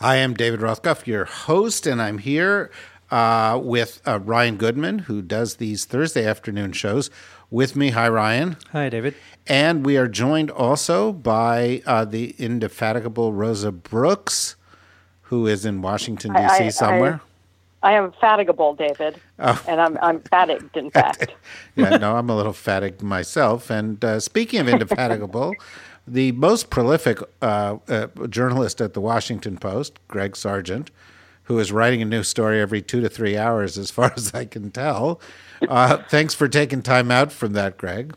I am David Rothkopf, your host, and I'm here uh, with uh, Ryan Goodman, who does these Thursday afternoon shows with me. Hi, Ryan. Hi, David. And we are joined also by uh, the indefatigable Rosa Brooks, who is in Washington, D.C. I- I- somewhere. I am fatigable, David, Oh. and I'm I'm fatigued. In fact, yeah, no, I'm a little fatigued myself. And uh, speaking of indefatigable, the most prolific uh, uh, journalist at the Washington Post, Greg Sargent, who is writing a new story every two to three hours, as far as I can tell. Uh, thanks for taking time out from that, Greg.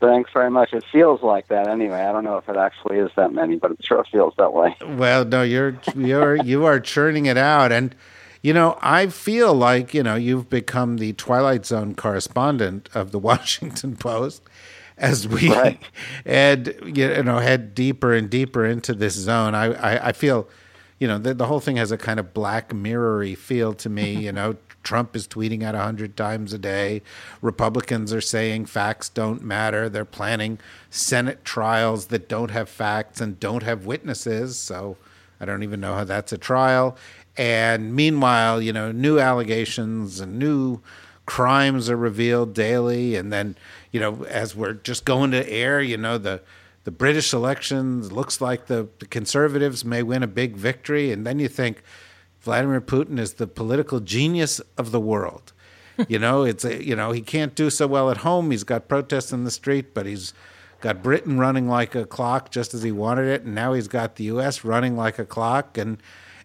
Thanks very much. It feels like that anyway. I don't know if it actually is that many, but it sure feels that way. Well, no, you're you're you are churning it out, and you know I feel like you know you've become the Twilight Zone correspondent of the Washington Post as we Right. and you know head deeper and deeper into this zone. I I, I feel you know the, the whole thing has a kind of black mirrory feel to me. You know. Trump is tweeting out a hundred times a day. Republicans are saying facts don't matter. They're planning Senate trials that don't have facts and don't have witnesses. So I don't even know how that's a trial. And meanwhile, you know, new allegations and new crimes are revealed daily. And then, you know, as we're just going to air, you know, the the British elections looks like the, the conservatives may win a big victory. And then you think Vladimir Putin is the political genius of the world. You know, it's a, you know he can't do so well at home. He's got protests in the street, but he's got Britain running like a clock just as he wanted it, and now he's got the U.S. running like a clock, and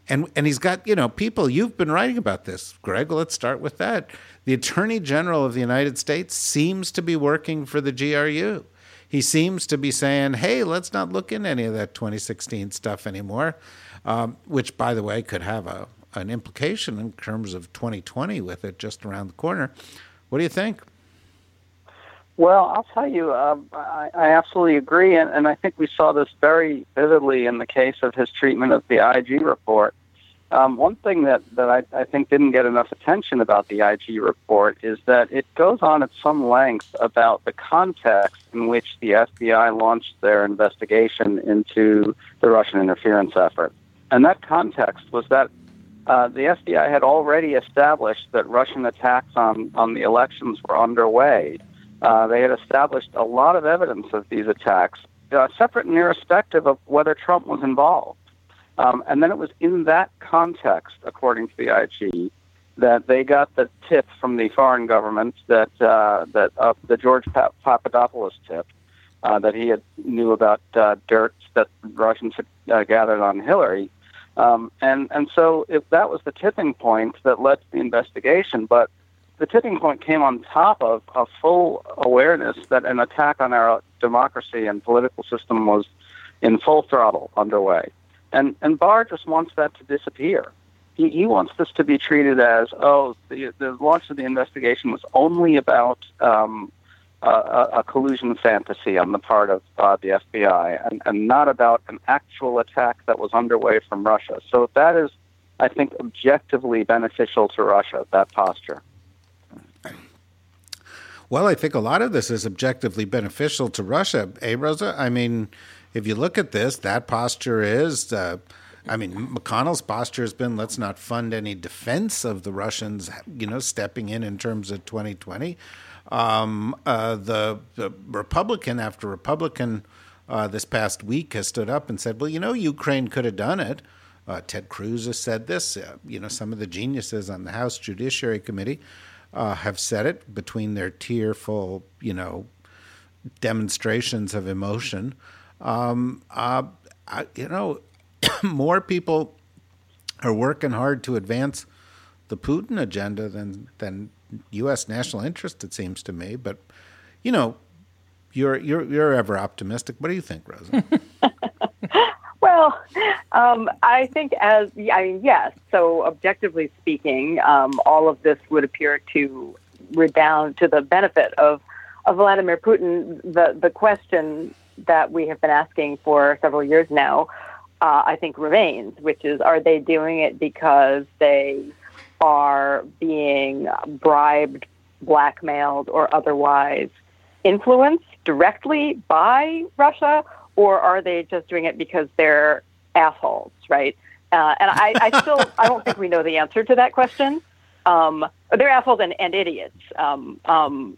and and he's got you know people. You've been writing about this, Greg. Let's start with that. The Attorney General of the United States seems to be working for the GRU. He seems to be saying, "Hey, let's not look into any of that 2016 stuff anymore," um, which, by the way, could have a an implication in terms of 2020 with it just around the corner. What do you think? Well, I'll tell you, um, I, I absolutely agree, and, and I think we saw this very vividly in the case of his treatment of the IG report. Um, one thing that, that I, I think didn't get enough attention about the IG report is that it goes on at some length about the context in which the FBI launched their investigation into the Russian interference effort. And that context was that uh, the FBI had already established that Russian attacks on, on the elections were underway. Uh, they had established a lot of evidence of these attacks, uh, separate and irrespective of whether Trump was involved. Um, and then it was in that context, according to the IG, that they got the tip from the foreign government that uh, that uh, the George pa- Papadopoulos tip uh, that he had knew about uh, dirt that Russians had uh, gathered on Hillary, um, and and so if that was the tipping point that led to the investigation, but the tipping point came on top of a full awareness that an attack on our democracy and political system was in full throttle underway. And and Barr just wants that to disappear. He, he wants this to be treated as oh the the launch of the investigation was only about um, a, a, collusion fantasy on the part of uh, the FBI and, and not about an actual attack that was underway from Russia. So that is, I think, objectively beneficial to Russia. That posture. Well, I think a lot of this is objectively beneficial to Russia, eh, Rosa? I mean, if you look at this, that posture is. Uh, I mean, McConnell's posture has been let's not fund any defense of the Russians, you know, stepping in in terms of 2020. Um, uh, the, the Republican after Republican uh, this past week has stood up and said, well, you know, Ukraine could have done it. Uh, Ted Cruz has said this. Uh, you know, some of the geniuses on the House Judiciary Committee uh, have said it between their tearful, you know, demonstrations of emotion. Um, uh, I, you know, more people are working hard to advance the Putin agenda than than U.S. national interest. It seems to me, but you know, you're you're you're ever optimistic. What do you think, Rosa? Well, um, I think as I mean, yes. So objectively speaking, um, all of this would appear to redound to the benefit of of Vladimir Putin. The the question that we have been asking for several years now, uh, I think, remains, which is, are they doing it because they are being bribed, blackmailed, or otherwise influenced directly by Russia? or are they just doing it because they're assholes, right? Uh, and I, I still I don't think we know the answer to that question. Um, they're assholes and, and idiots. Um, um,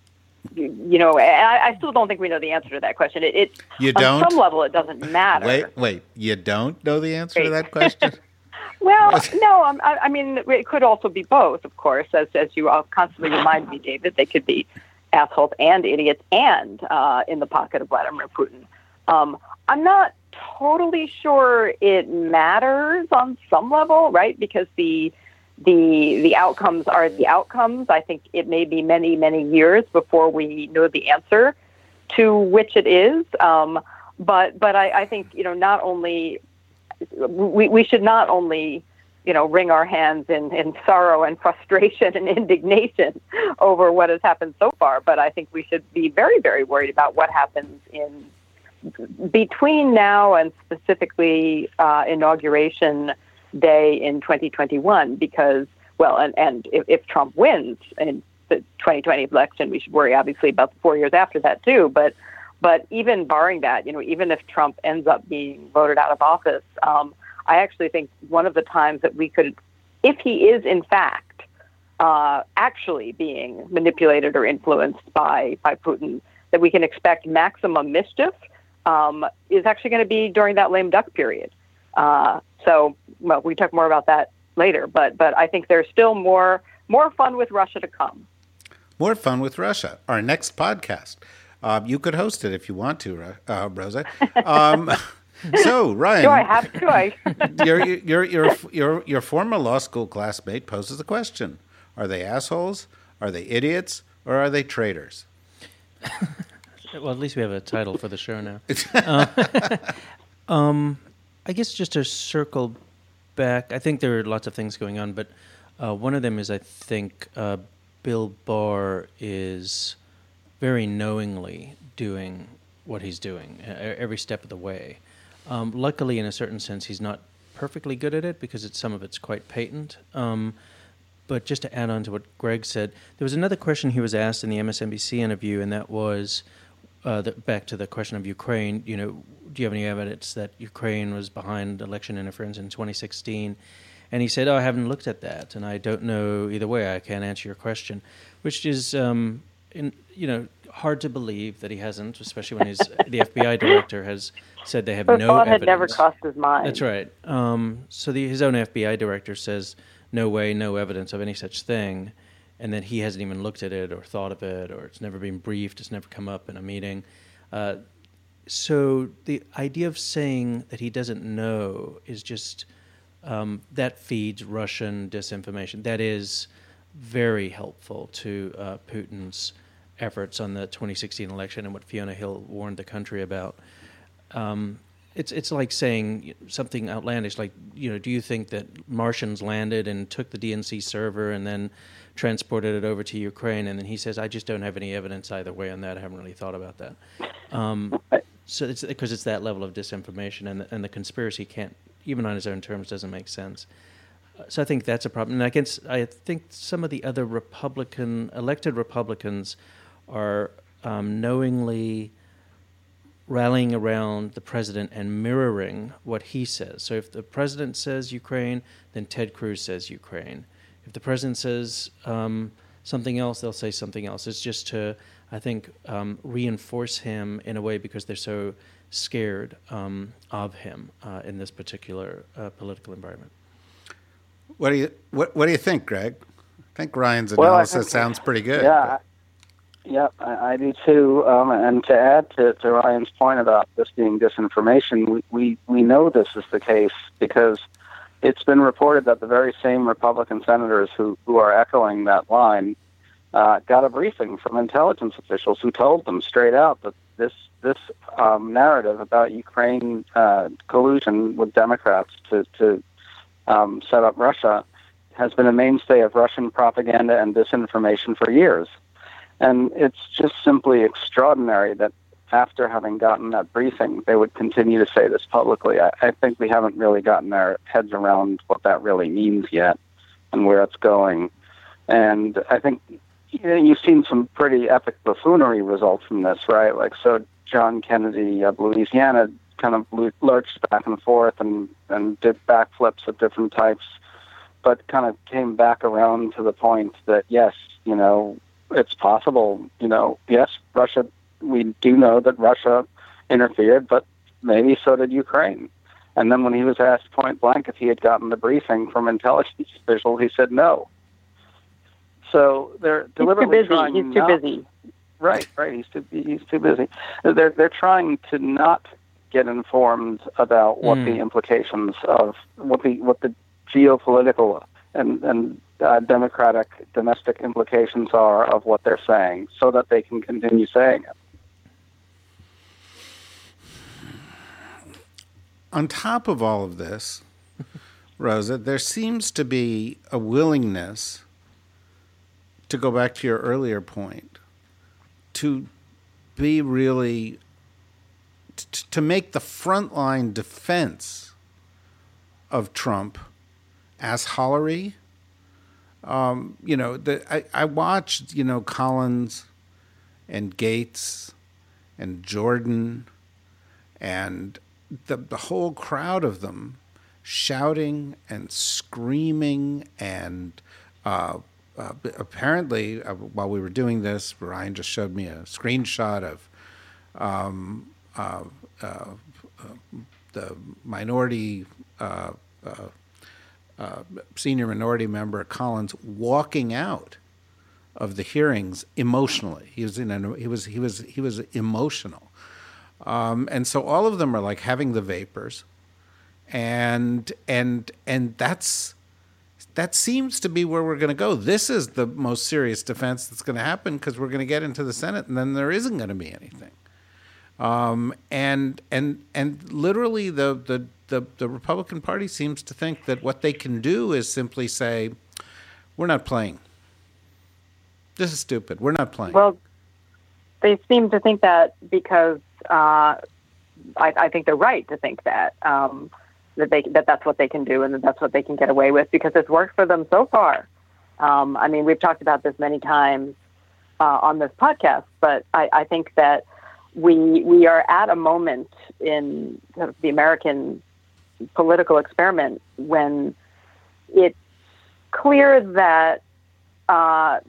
you, know, I, I, still don't think we know the answer to that question. It, it you don't. On some level, it doesn't matter. Wait, wait. You don't know the answer to that question. well, no. I, I mean, it could also be both, of course. As as you all constantly remind me, David, they could be assholes and idiots, and uh, in the pocket of Vladimir Putin. Um, I'm not totally sure it matters on some level, right? Because the the the outcomes are the outcomes. I think it may be many many years before we know the answer to which it is. Um, but but I, I think you know not only we we should not only you know wring our hands in, in sorrow and frustration and indignation over what has happened so far, but I think we should be very very worried about what happens in between now and specifically uh, inauguration day in 2021, because, well, and, and if, if Trump wins in the 2020 election, we should worry obviously about the four years after that too. But, but even barring that, you know, even if Trump ends up being voted out of office, um, I actually think one of the times that we could, if he is in fact uh, actually being manipulated or influenced by by Putin, that we can expect maximum mischief um, is actually going to be during that lame duck period. Uh, so, well, we talk more about that later, but but I think there's still more more fun with Russia to come. More fun with Russia. Our next podcast. Uh, you could host it if you want to, uh, Rosa. Um, so, Ryan, do I have to? I your, your your your your former law school classmate poses a question: Are they assholes? Are they idiots? Or are they traitors? Well, at least we have a title for the show now. uh, um, I guess just to circle back, I think there are lots of things going on, but uh, one of them is I think uh, Bill Barr is very knowingly doing what he's doing every step of the way. Um, luckily, in a certain sense, he's not perfectly good at it because it's, some of it's quite patent. Um, but just to add on to what Greg said, there was another question he was asked in the MSNBC interview, and that was uh, the, back to the question of Ukraine, you know, do you have any evidence that Ukraine was behind election interference in 2016? And he said, "Oh, I haven't looked at that, and I don't know either way. I can't answer your question," which is, um, in, you know, hard to believe that he hasn't, especially when the FBI director has said they have no thought evidence. had never crossed his mind. That's right. Um, so the, his own FBI director says, "No way, no evidence of any such thing." And then he hasn't even looked at it or thought of it, or it's never been briefed, it's never come up in a meeting. Uh, so the idea of saying that he doesn't know is just um, that feeds Russian disinformation. That is very helpful to uh, Putin's efforts on the 2016 election and what Fiona Hill warned the country about. Um, it's it's like saying something outlandish, like you know, do you think that Martians landed and took the DNC server and then transported it over to Ukraine, and then he says, "I just don't have any evidence either way on that. I haven't really thought about that." Um, so it's because it's that level of disinformation, and the, and the conspiracy can't, even on his own terms, doesn't make sense. So I think that's a problem. And against, I think some of the other Republican elected Republicans are um, knowingly rallying around the president and mirroring what he says. So if the president says Ukraine, then Ted Cruz says Ukraine. If the president says um, something else, they'll say something else. It's just to, I think, um, reinforce him in a way because they're so scared um, of him uh, in this particular uh, political environment. What do you what What do you think, Greg? I think Ryan's analysis well, think, sounds pretty good. Yeah, yeah, I, I do too. Um, and to add to, to Ryan's point about this being disinformation, we, we, we know this is the case because it's been reported that the very same Republican senators who, who are echoing that line uh, got a briefing from intelligence officials who told them straight out that this this um, narrative about Ukraine uh, collusion with Democrats to to um, set up Russia has been a mainstay of Russian propaganda and disinformation for years. And it's just simply extraordinary that after having gotten that briefing, they would continue to say this publicly. I, I think we haven't really gotten our heads around what that really means yet and where it's going. And I think you know, you've seen some pretty epic buffoonery results from this, right? Like, so John Kennedy of Louisiana kind of lurched back and forth and, and did backflips of different types, but kind of came back around to the point that, yes, you know, it's possible, you know, yes, Russia, we do know that Russia interfered, but maybe so did Ukraine. And then when he was asked point blank if he had gotten the briefing from intelligence officials, he said no. So they're deliberately he's too busy. trying He's too not, busy. Right, right. He's too he's too busy. They're they're trying to not get informed about what Mm. the implications of what the what the geopolitical and and uh, democratic domestic implications are of what they're saying, so that they can continue saying it. On top of all of this, Rosa, there seems to be a willingness to go back to your earlier point to be really t- to make the frontline defense of Trump as Hollery. Um, you know, the, I, I watched, you know, Collins and Gaetz and Jordan and the, the whole crowd of them shouting and screaming and uh, uh, apparently uh, while we were doing this ryan just showed me a screenshot of um, uh, uh, the minority uh, senior minority member collins walking out of the hearings emotionally. He was in an, he was he was he was emotional um, and so all of them are like having the vapors, and and and that's that seems to be where we're going to go. This is the most serious defense that's going to happen because we're going to get into the Senate, and then there isn't going to be anything. Um, and and and literally, the, the the the Republican Party seems to think that what they can do is simply say, "We're not playing. This is stupid. We're not playing." Well, they seem to think that because uh, I, I think they're right to think that um, that they that that's what they can do and that that's what they can get away with because it's worked for them so far. Um, I mean, we've talked about this many times uh, on this podcast, but I, I think that we we are at a moment in sort of the American political experiment when it's clear that uh,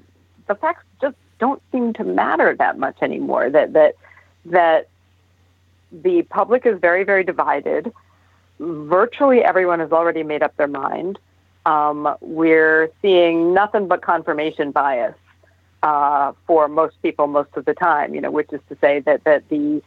the facts just don't seem to matter that much anymore. That that that the public is very very divided. Virtually everyone has already made up their mind. Um, we're seeing nothing but confirmation bias uh, for most people most of the time. You know, which is to say that that the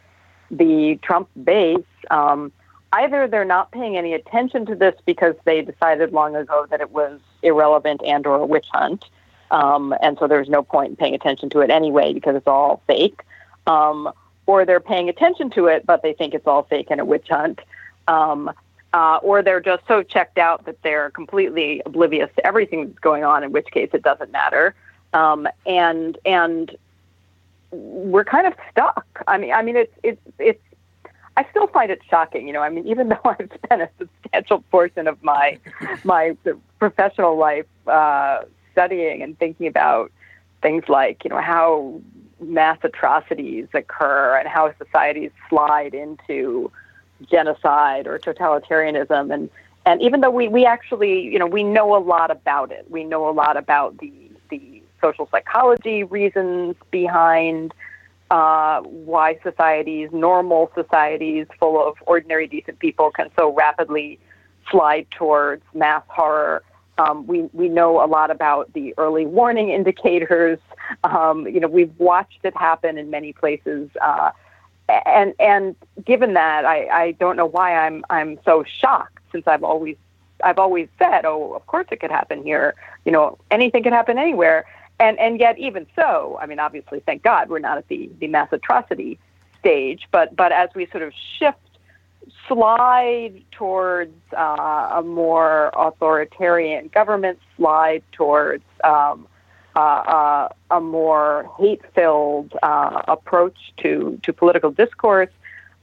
the Trump base um, either they're not paying any attention to this because they decided long ago that it was irrelevant and or a witch hunt, um, and so there's no point in paying attention to it anyway because it's all fake. Um, or they're paying attention to it, but they think it's all fake and a witch hunt. Um, uh, or they're just so checked out that they're completely oblivious to everything that's going on, in which case it doesn't matter. Um, and and we're kind of stuck. I mean, I mean, it's it's it's. I still find it shocking. You know, I mean, even though I've spent a substantial portion of my my professional life uh, studying and thinking about things like you know how mass atrocities occur and how societies slide into genocide or totalitarianism. And and even though we, we actually you know we know a lot about it. We know a lot about the the social psychology reasons behind uh, why societies normal societies full of ordinary decent people can so rapidly slide towards mass horror um, we we know a lot about the early warning indicators. Um, you know, we've watched it happen in many places, uh, and and given that, I, I don't know why I'm I'm so shocked since I've always I've always said, oh, of course it could happen here. You know, anything could happen anywhere. and and yet even so, I mean, obviously, thank God we're not at the the mass atrocity stage, but but as we sort of shift slide towards uh, a more authoritarian government, slide towards um, uh, uh, a more hate-filled uh, approach to to political discourse.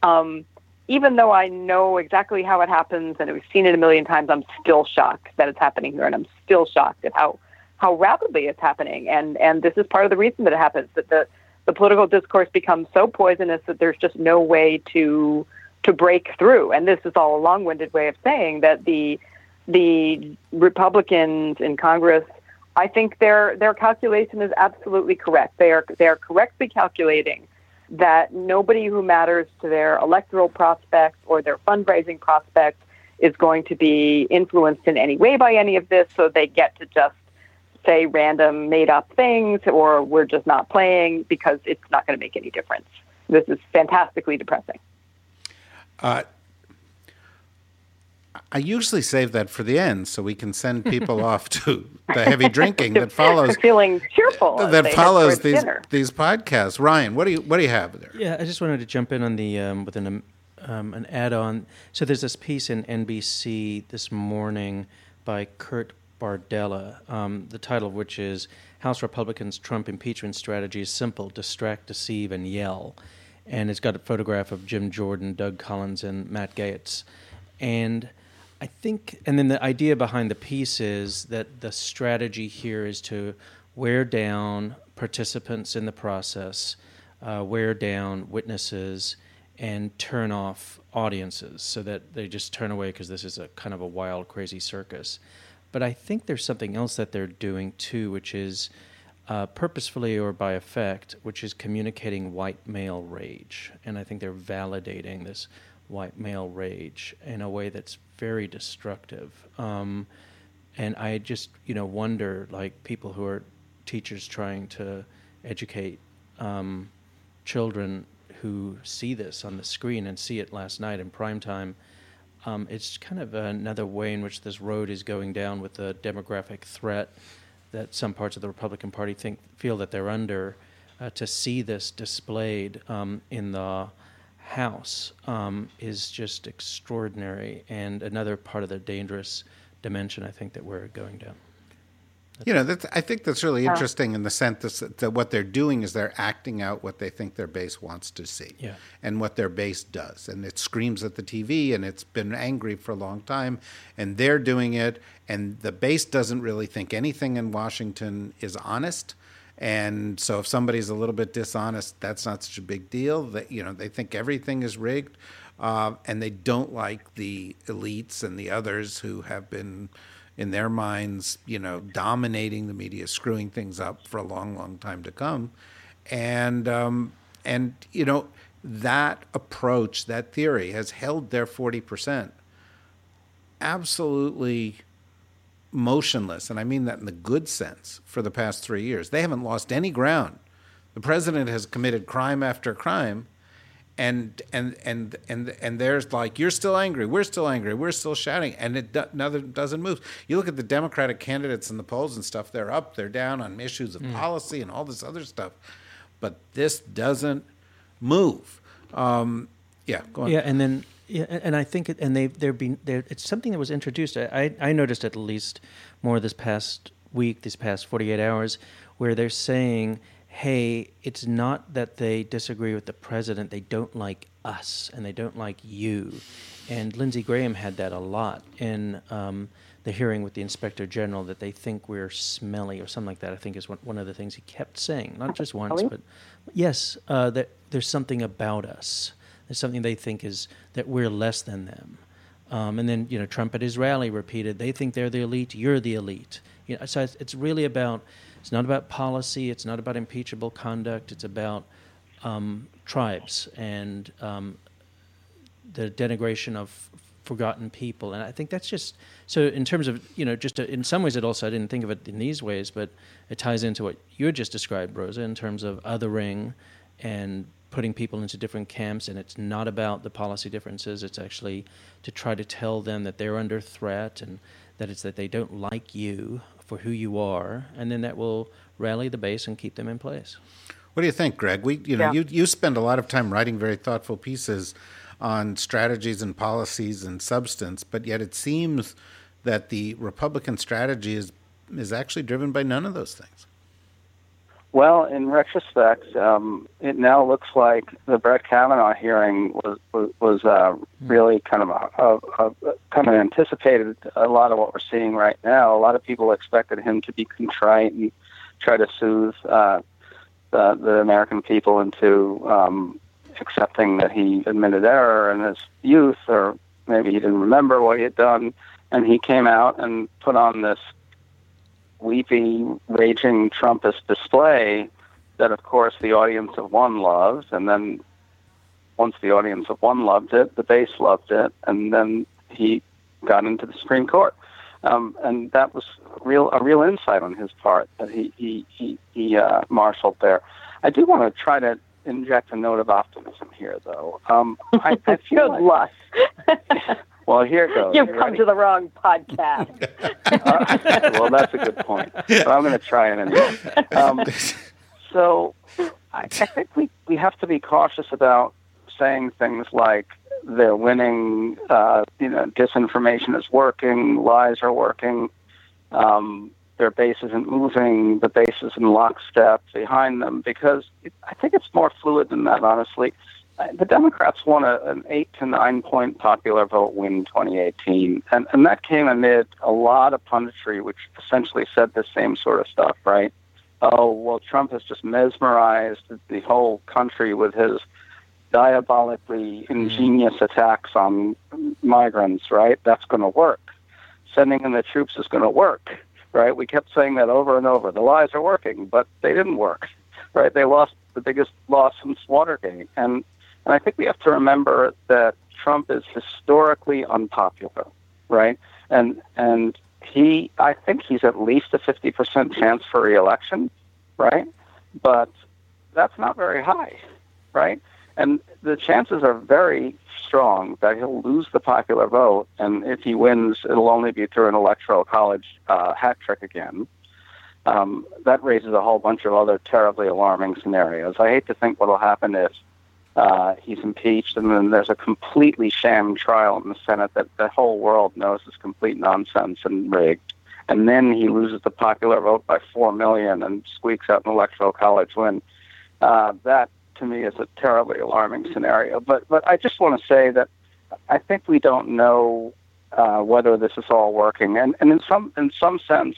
Um, even though I know exactly how it happens and we've seen it a million times, I'm still shocked that it's happening here, and I'm still shocked at how how rapidly it's happening. And and this is part of the reason that it happens that the the political discourse becomes so poisonous that there's just no way to to break through. And this is all a long-winded way of saying that the the Republicans in Congress, I think their their calculation is absolutely correct. They are they are correctly calculating that nobody who matters to their electoral prospects or their fundraising prospects is going to be influenced in any way by any of this, so they get to just say random made up things or we're just not playing because it's not going to make any difference. This is fantastically depressing. Uh, I usually save that for the end so we can send people off to the heavy drinking that follows. Feeling cheerful. That follows these dinner. these podcasts. Ryan, what do you what do you have there? Yeah, I just wanted to jump in on the um, with an um, an add on. So there's this piece in NBC this morning by Kurt Bardella, um, the title of which is House Republicans' Trump Impeachment Strategy is Simple Distract, Deceive, and Yell. And it's got a photograph of Jim Jordan, Doug Collins, and Matt Gaetz. And I think, and then the idea behind the piece is that the strategy here is to wear down participants in the process, uh, wear down witnesses, and turn off audiences so that they just turn away because this is a kind of a wild, crazy circus. But I think there's something else that they're doing too, which is uh, purposefully or by effect, which is communicating white male rage. And I think they're validating this white male rage in a way that's very destructive. Um, and I just, you know, wonder, like people who are teachers trying to educate um, children who see this on the screen and see it last night in prime time. Um, it's kind of another way in which this road is going down with the demographic threat that some parts of the Republican Party think feel that they're under. Uh, to see this displayed um, in the house um, is just extraordinary and another part of the dangerous dimension I think that we're going down. You know, I think that's really interesting in the sense that, that, what they're doing is they're acting out what they think their base wants to see yeah. and what their base does. And it screams at the TV and it's been angry for a long time and they're doing it. And the base doesn't really think anything in Washington is honest. And so if somebody's a little bit dishonest, that's not such a big deal. That you know they think everything is rigged, uh, and they don't like the elites and the others who have been, in their minds, you know, dominating the media, screwing things up for a long, long time to come, and um, and you know that approach, that theory, has held their forty percent absolutely motionless, and I mean that in the good sense, for the past three years. They haven't lost any ground. The president has committed crime after crime, and and and and and there's like you're still angry, we're still angry, we're still shouting, and it do, nothing doesn't move. You look at the Democratic candidates in the polls and stuff; they're up, they're down on issues of mm. policy and all this other stuff, but this doesn't move. Um, yeah, go on. Yeah, and then yeah, and I think, it, and they've they're been there. It's something that was introduced. I I noticed at least more this past week, these past forty eight hours, where they're saying, "Hey, it's not that they disagree with the president; they don't like us, and they don't like you." And Lindsey Graham had that a lot in um, the hearing with the inspector general that they think we're smelly or something like that. I think is one, one of the things he kept saying, not just once, but yes, uh, that there's something about us There's something they think is that we're less than them. Um, and then you know Trump at his rally repeated, they think they're the elite, you're the elite. You know, so it's, it's really about it's not about policy, it's not about impeachable conduct, it's about um, tribes and um, the denigration of forgotten people. And I think that's just so in terms of you know just to, in some ways it also I didn't think of it in these ways, but it ties into what you just described, Rosa, in terms of othering and putting people into different camps, and it's not about the policy differences. It's actually to try to tell them that they're under threat and that it's that they don't like you for who you are, and then that will rally the base and keep them in place. What do you think, Greg? We, you know, Yeah. you you spend a lot of time writing very thoughtful pieces on strategies and policies and substance, but yet it seems that the Republican strategy is is actually driven by none of those things. Well, in retrospect, um, it now looks like the Brett Kavanaugh hearing was was, uh, really kind of a, a, a kind of anticipated a lot of what we're seeing right now. A lot of people expected him to be contrite and try to soothe uh, the, the American people into um, accepting that he admitted error in his youth, or maybe he didn't remember what he had done, and he came out and put on this weepy, raging Trumpist display that, of course, the audience of one loves, and then once the audience of one loved it, the base loved it, and then he got into the Supreme Court, um, and that was real a real insight on his part that he he he, he uh, marshaled there. I do want to try to inject a note of optimism here, though. Um, I, I feel like. well, here it goes. You've You come ready? to the wrong podcast. Uh, well, that's a good point. But I'm going to try it anyway. Um, so I, I think we, we have to be cautious about saying things like they're winning, uh, you know, disinformation is working, lies are working, um, their base isn't moving, the base is in lockstep behind them, because it, I think it's more fluid than that, honestly. Uh, The Democrats won a, an eight to nine point popular vote win in 2018, and, and that came amid a lot of punditry, which essentially said the same sort of stuff, right? Oh, well, Trump has just mesmerized the whole country with his diabolically ingenious attacks on migrants, right? That's going to work. Sending in the troops is going to work, right? We kept saying that over and over. The lies are working, but they didn't work, right? They lost the biggest loss since Watergate. And, and I think we have to remember that Trump is historically unpopular, right? And, and he, I think he's at least a 50% chance for reelection, right? But that's not very high, right? And the chances are very strong that he'll lose the popular vote, and if he wins, it'll only be through an electoral college uh, hat trick again. Um, that raises a whole bunch of other terribly alarming scenarios. I hate to think what'll happen if uh, he's impeached, and then there's a completely sham trial in the Senate that the whole world knows is complete nonsense and rigged. And then he loses the popular vote by four million and squeaks out an electoral college win. Uh, that to me is a terribly alarming scenario. But but I just want to say that I think we don't know uh, whether this is all working, and and in some in some sense,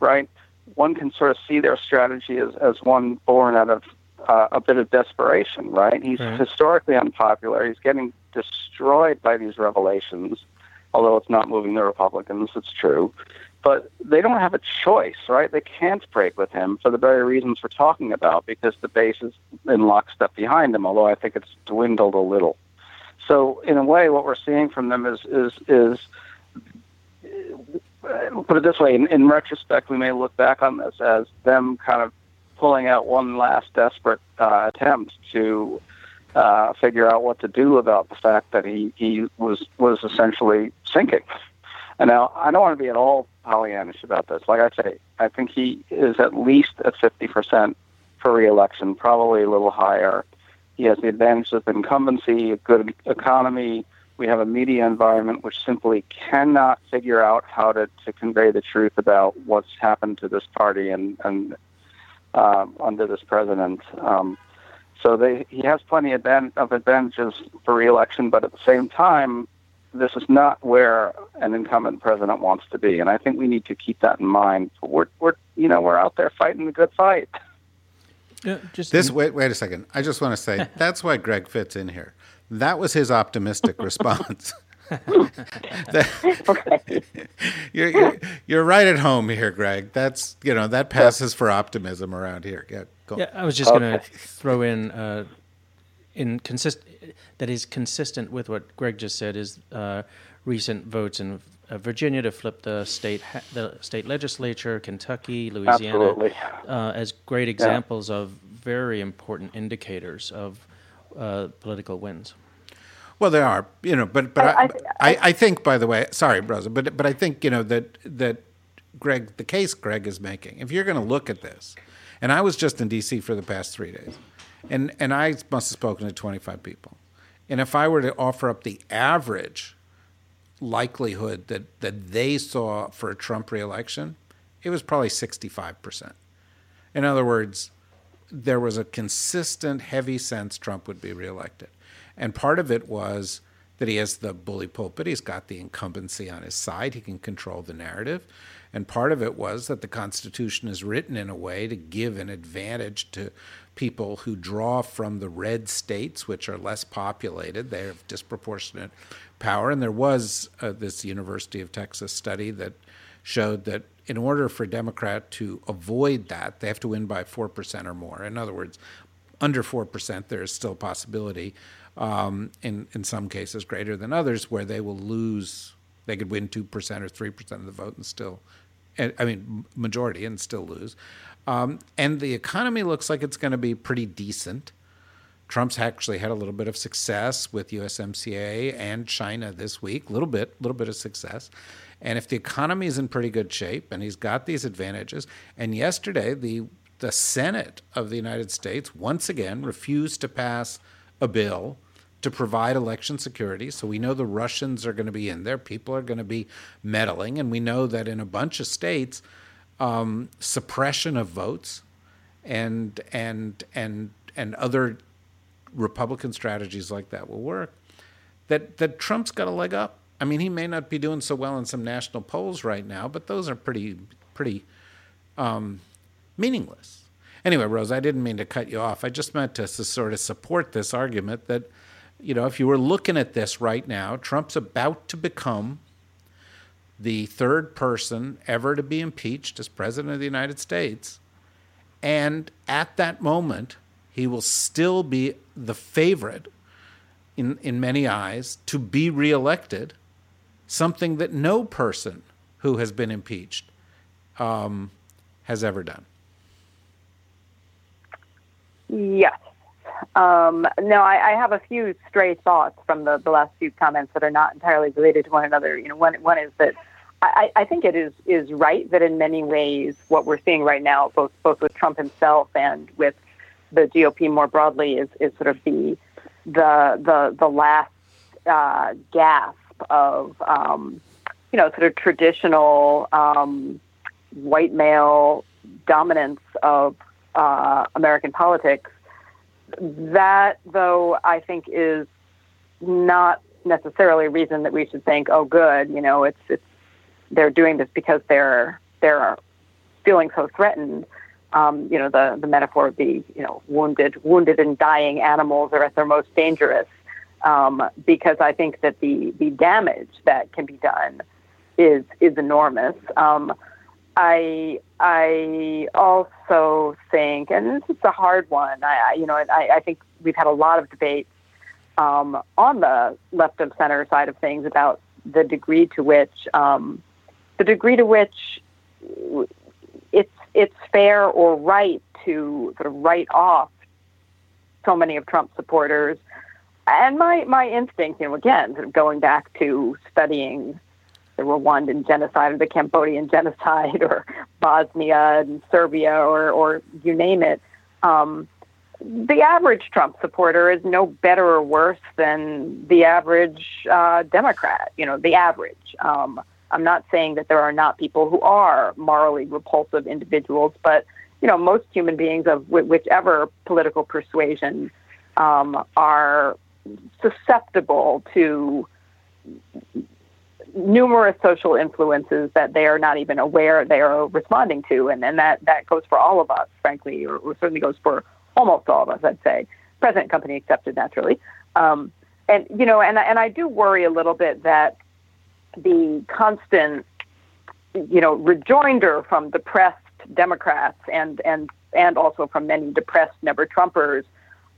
right, one can sort of see their strategy as as one born out of uh, a bit of desperation, right? He's Right. historically unpopular. He's getting destroyed by these revelations, although it's not moving the Republicans. It's true. But they don't have a choice, right? They can't break with him for the very reasons we're talking about, because the base is in lockstep behind him. Although I think it's dwindled a little. So in a way, what we're seeing from them is is is uh, put it this way. In, in retrospect, we may look back on this as them kind of pulling out one last desperate uh, attempt to uh, figure out what to do about the fact that he he was was essentially sinking. And now I don't want to be at all Pollyannish about this. Like I say, I think he is at least at 50% for reelection, probably a little higher. He has the advantage of incumbency, a good economy. We have a media environment which simply cannot figure out how to, to convey the truth about what's happened to this party and, and um, under this president. Um, so they, he has plenty of, of advantages for reelection, but at the same time, this is not where an incumbent president wants to be, and I think we need to keep that in mind. We're, we're you know, we're out there fighting the good fight. Yeah, just This wait wait a second. I just want to say that's why Greg fits in here. That was his optimistic response. That- okay. you're, you're you're right at home here, Greg. That's you know that passes for optimism around here. Yeah, go. Yeah, I was just going to throw in uh, in consist that is consistent with what Greg just said is uh, recent votes in uh, Virginia to flip the state ha- the state legislature, Kentucky, Louisiana, uh, as great examples of very important indicators of uh, political wins. Well, there are, you know, but but I- I, I- I, I think, by the way, sorry, Rosa, but but I think you know that that Greg, the case Greg is making, if you're going to look at this, And I was just in D.C. for the past three days, and and I must have spoken to 25 people. And if I were to offer up the average likelihood that that they saw for a Trump reelection, it was probably 65 percent. In other words, there was a consistent, heavy sense Trump would be reelected. And part of it was that he has the bully pulpit, he's got the incumbency on his side, he can control the narrative. And part of it was that the Constitution is written in a way to give an advantage to people who draw from the red states, which are less populated. They have disproportionate power. And there was uh, this University of Texas study that showed that in order for a Democrat to avoid that, they have to win by 4% or more. In other words, under 4%, there is still a possibility, um, in, in some cases greater than others, where they will lose, they could win 2% or 3% of the vote and still, I mean, majority and still lose. Um, and the economy looks like it's going to be pretty decent. Trump's actually had a little bit of success with USMCA and China this week, little bit, little bit of success. And if the economy is in pretty good shape and he's got these advantages, and yesterday the the Senate of the United States once again refused to pass a bill to provide election security. So we know the Russians are going to be in there. People are going to be meddling. And we know that in a bunch of states, um, suppression of votes and, and, and, and other Republican strategies like that will work. That, that Trump's got a leg up. I mean, he may not be doing so well in some national polls right now, but those are pretty, pretty um, meaningless. Anyway, Rose, I didn't mean to cut you off. I just meant to, to sort of support this argument that, you know, if you were looking at this right now, Trump's about to become the third person ever to be impeached as president of the United States. And at that moment, he will still be the favorite in, in many eyes to be reelected something that no person who has been impeached um, has ever done. Yes. Um, no, I, I, have a few stray thoughts from the, the last few comments that are not entirely related to one another. You know, one, one is that I, I think it is, is right that in many ways what we're seeing right now, both both with Trump himself and with the GOP more broadly, is, is sort of the the the the last uh, gasp of um, you know sort of traditional um, white male dominance of uh, American politics. That, though, I think is not necessarily a reason that we should think, oh, good, you know, it's it's they're doing this because they're they're feeling so threatened. Um, you know, the the metaphor of the you know wounded wounded and dying animals are at their most dangerous um, because I think that the the damage that can be done is is enormous. Um, I I also think, and this is a hard one. I, I you know I, I think we've had a lot of debates um, on the left of center side of things about the degree to which um, the degree to which it's it's fair or right to sort of write off so many of Trump's supporters and my my instinct, you know, again, sort of going back to studying the Rwandan genocide or the Cambodian genocide or Bosnia and Serbia or or you name it. Um, the average Trump supporter is no better or worse than the average uh, Democrat. You know, the average. Um, I'm not saying that there are not people who are morally repulsive individuals, but you know, most human beings of wh- whichever political persuasion um, are susceptible to numerous social influences that they are not even aware they are responding to, and, and that, that goes for all of us, frankly, or, or certainly goes for almost all of us, I'd say, present company accepted, naturally. Um, and you know, and and I do worry a little bit that the constant, you know, rejoinder from depressed Democrats and and and also from many depressed never Trumpers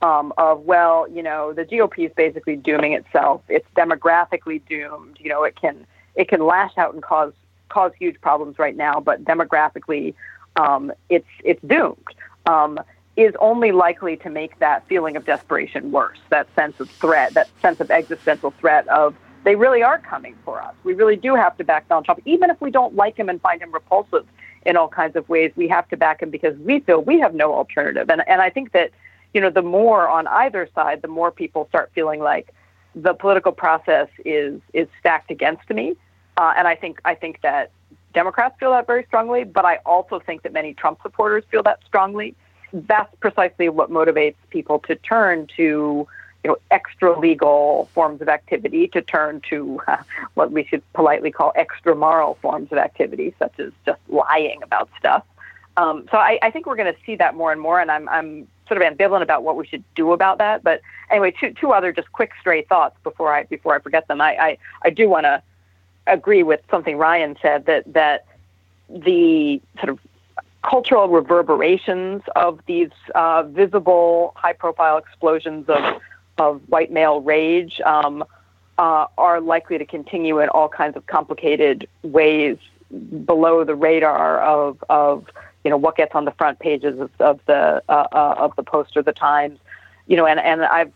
um, of well, you know, the GOP is basically dooming itself. It's demographically doomed. You know, it can it can lash out and cause cause huge problems right now, but demographically, um, it's it's doomed. Um, is only likely to make that feeling of desperation worse. That sense of threat, that sense of existential threat of they really are coming for us. We really do have to back Donald Trump, even if we don't like him and find him repulsive in all kinds of ways. We have to back him because we feel we have no alternative. And and I think that you know the more on either side, the more people start feeling like the political process is is stacked against me. Uh, and I think I think that Democrats feel that very strongly, but I also think that many Trump supporters feel that strongly. That's precisely what motivates people to turn to you know, extra legal forms of activity to turn to uh, what we should politely call extra moral forms of activity, such as just lying about stuff. Um, so I, I think we're going to see that more and more, and I'm, I'm sort of ambivalent about what we should do about that. But anyway, two, two other just quick stray thoughts before I before I forget them. I, I, I do want to agree with something Ryan said that that the sort of cultural reverberations of these uh, visible, high-profile explosions of of white male rage um, uh, are likely to continue in all kinds of complicated ways below the radar of of you know what gets on the front pages of, of the uh, uh, of the Post or the Times, you know, and and I've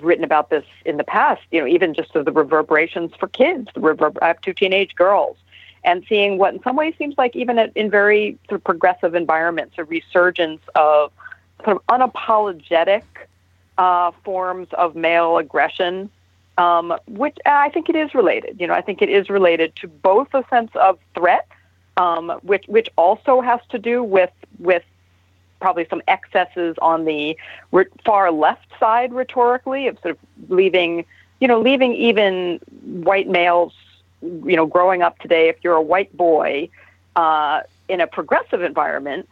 written about this in the past, you know, even just of the reverberations for kids. The reverb- I have two teenage girls, and seeing what in some ways seems like even in very sort of progressive environments, a resurgence of sort of unapologetic uh, forms of male aggression, um, which I think it is related. You know, I think it is related to both a sense of threat, um, which which also has to do with with probably some excesses on the far left side rhetorically of sort of leaving, you know, leaving even white males, you know, growing up today. If you're a white boy uh, in a progressive environment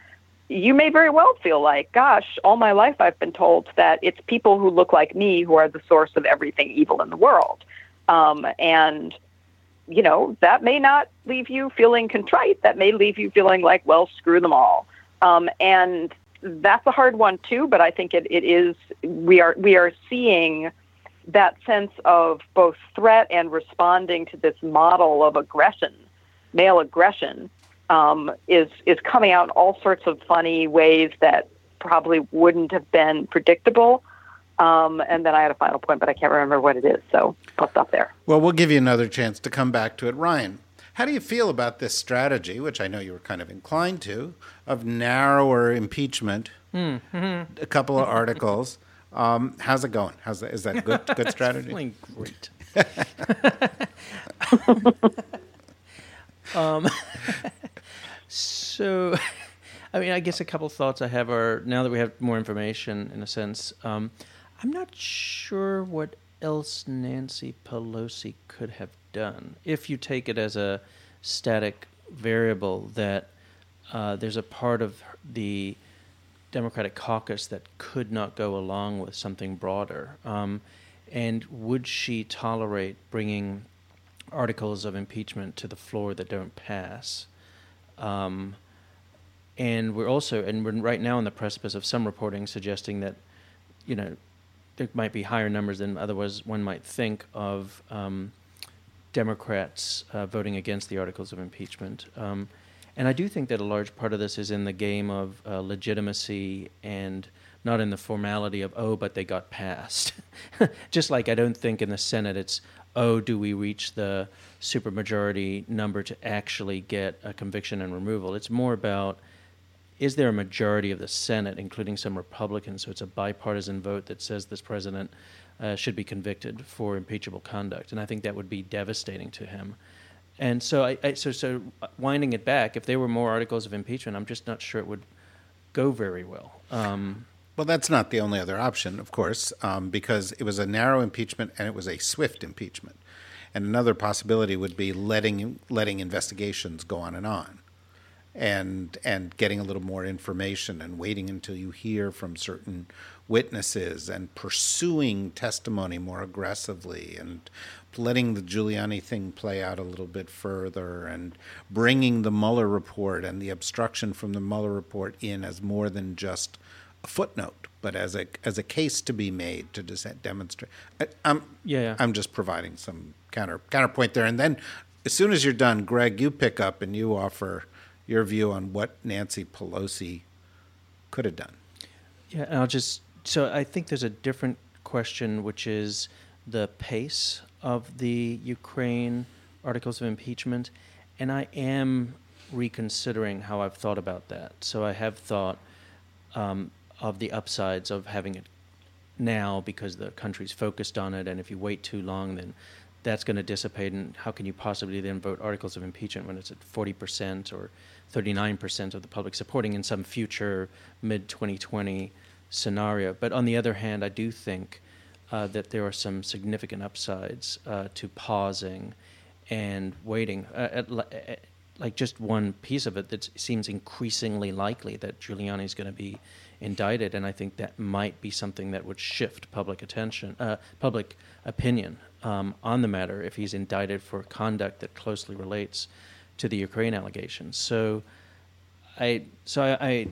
you may very well feel like, gosh, all my life I've been told that it's people who look like me who are the source of everything evil in the world. Um, and, you know, that may not leave you feeling contrite. That may leave you feeling like, well, screw them all. Um, and that's a hard one too, but I think it, it is, we are, we are seeing that sense of both threat and responding to this model of aggression, male aggression, um, is is coming out in all sorts of funny ways that probably wouldn't have been predictable. Um, and then I had a final point, but I can't remember what it is, so I'll stop there. Well, we'll give you another chance to come back to it, Ryan. How do you feel about this strategy, which I know you were kind of inclined to, of narrower impeachment? Mm-hmm. A couple of articles. Um, how's it going? How's that? Is that good? Good strategy? feeling great. um, so, I mean, I guess a couple thoughts I have are now that we have more information, in a sense, um, I'm not sure what else Nancy Pelosi could have done if you take it as a static variable that uh, there's a part of the Democratic caucus that could not go along with something broader. Um, and would she tolerate bringing articles of impeachment to the floor that don't pass? Um, and we're also, and we're right now on the precipice of some reporting suggesting that, you know, there might be higher numbers than otherwise one might think of um, Democrats uh, voting against the articles of impeachment. Um, and I do think that a large part of this is in the game of uh, legitimacy and not in the formality of, oh, but they got passed. Just like I don't think in the Senate it's, oh, do we reach the supermajority number to actually get a conviction and removal. It's more about is there a majority of the Senate, including some Republicans, so it's a bipartisan vote that says this president uh, should be convicted for impeachable conduct, and I think that would be devastating to him. And so, I, I, so, so winding it back, if there were more articles of impeachment, I'm just not sure it would go very well. Um, well, that's not the only other option, of course, um, because it was a narrow impeachment and it was a swift impeachment. And another possibility would be letting letting investigations go on and on, and and getting a little more information and waiting until you hear from certain witnesses and pursuing testimony more aggressively and letting the Giuliani thing play out a little bit further and bringing the Mueller report and the obstruction from the Mueller report in as more than just a footnote, but as a as a case to be made to demonstrate. I, am yeah, yeah, I'm just providing some counter counterpoint there, and then as soon as you're done, Greg, you pick up and you offer your view on what Nancy Pelosi could have done. Yeah, and I'll just so I think there's a different question, which is the pace of the Ukraine articles of impeachment, and I am reconsidering how I've thought about that. So I have thought um, of the upsides of having it now because the country's focused on it, and if you wait too long, then that's going to dissipate. And how can you possibly then vote articles of impeachment when it's at 40% or 39% of the public supporting in some future mid 2020 scenario? But on the other hand, I do think uh, that there are some significant upsides uh, to pausing and waiting. Uh, at, at, like just one piece of it that seems increasingly likely that Giuliani is going to be indicted, and I think that might be something that would shift public attention, uh, public opinion um, on the matter if he's indicted for conduct that closely relates to the Ukraine allegations. So, I so I, I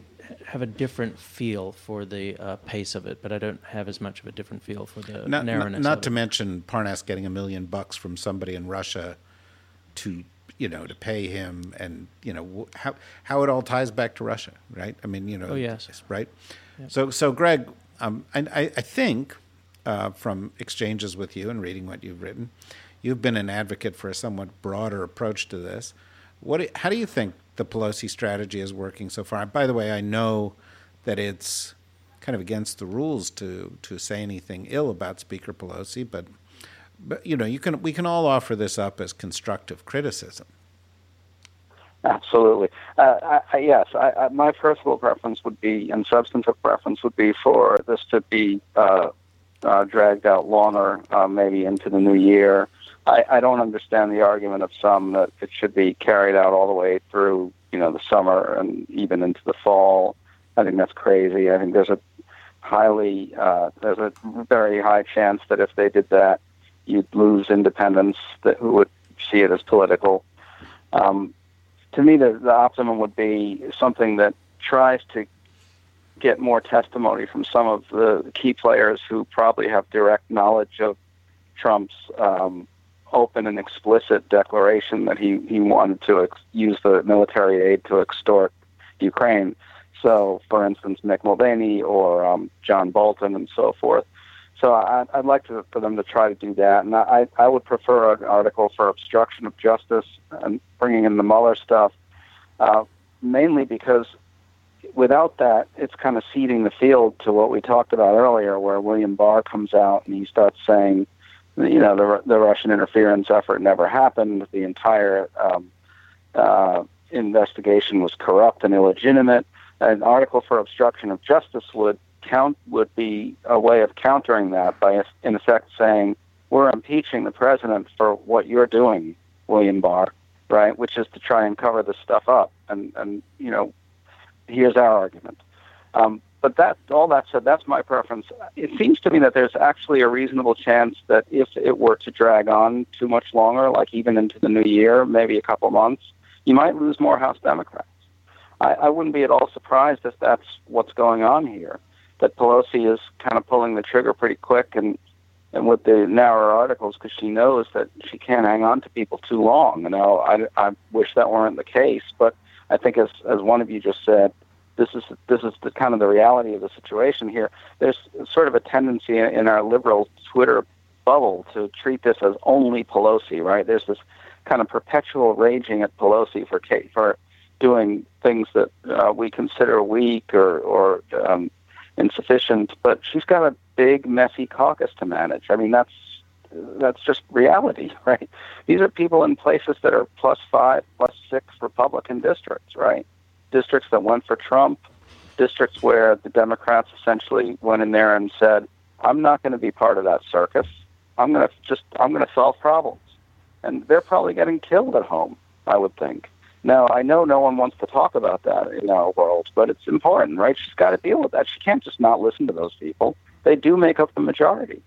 have a different feel for the uh, pace of it, but I don't have as much of a different feel for the not, narrowness. Not, not to mention Parnas getting a million bucks from somebody in Russia to you know to pay him, and you know how how it all ties back to Russia, right? I mean, you know, Oh, yes. right. So so Greg, um, I I I think uh, from exchanges with you and reading what you've written, you've been an advocate for a somewhat broader approach to this. What how do you think the Pelosi strategy is working so far? By the way, I know that it's kind of against the rules to to say anything ill about Speaker Pelosi, but but you know you can we can all offer this up as constructive criticism. Absolutely. Uh, I, yes, I, I, my personal preference would be, and substantive preference would be for this to be uh, uh, dragged out longer, uh, maybe into the new year. I, I don't understand the argument of some that it should be carried out all the way through, you know, the summer and even into the fall. I think that's crazy. I think there's a highly, uh, there's a very high chance that if they did that, you'd lose independents. that who would see it as political. Um, to me, the, the optimum would be something that tries to get more testimony from some of the key players who probably have direct knowledge of Trump's um, open and explicit declaration that he, he wanted to ex- use the military aid to extort Ukraine. So, for instance, Mick Mulvaney or um, John Bolton and so forth. So I, I'd like to, for them to try to do that, and I, I would prefer an article for obstruction of justice and bringing in the Mueller stuff, uh, mainly because without that, it's kind of ceding the field to what we talked about earlier, where William Barr comes out and he starts saying, you know, the the Russian interference effort never happened. The entire um, uh, investigation was corrupt and illegitimate. An article for obstruction of justice would count would be a way of countering that by, in effect, saying we're impeaching the president for what you're doing, William Barr, right? Which is to try and cover this stuff up. And and you know, here's our argument. Um, but that all that said, that's my preference. It seems to me that there's actually a reasonable chance that if it were to drag on too much longer, like even into the new year, maybe a couple months, you might lose more House Democrats. I, I wouldn't be at all surprised if that's what's going on here. That Pelosi is kind of pulling the trigger pretty quick and and with the narrower articles because she knows that she can't hang on to people too long. You know, I, I wish that weren't the case, but I think as as one of you just said, this is this is the kind of the reality of the situation here. There's sort of a tendency in, our liberal Twitter bubble to treat this as only Pelosi, right? There's this kind of perpetual raging at Pelosi for for doing things that uh, we consider weak or or um, insufficient, but she's got a big messy caucus to manage. I mean, that's that's just reality, right? These are people in places that are plus five, plus six Republican districts, right? Districts that went for Trump, districts where the Democrats essentially went in there and said, "I'm not going to be part of that circus. I'm going to just I'm going to solve problems," and they're probably getting killed at home. I would think. Now, I know no one wants to talk about that in our world, but it's important, right? She's got to deal with that. She can't just not listen to those people. They do make up the majority.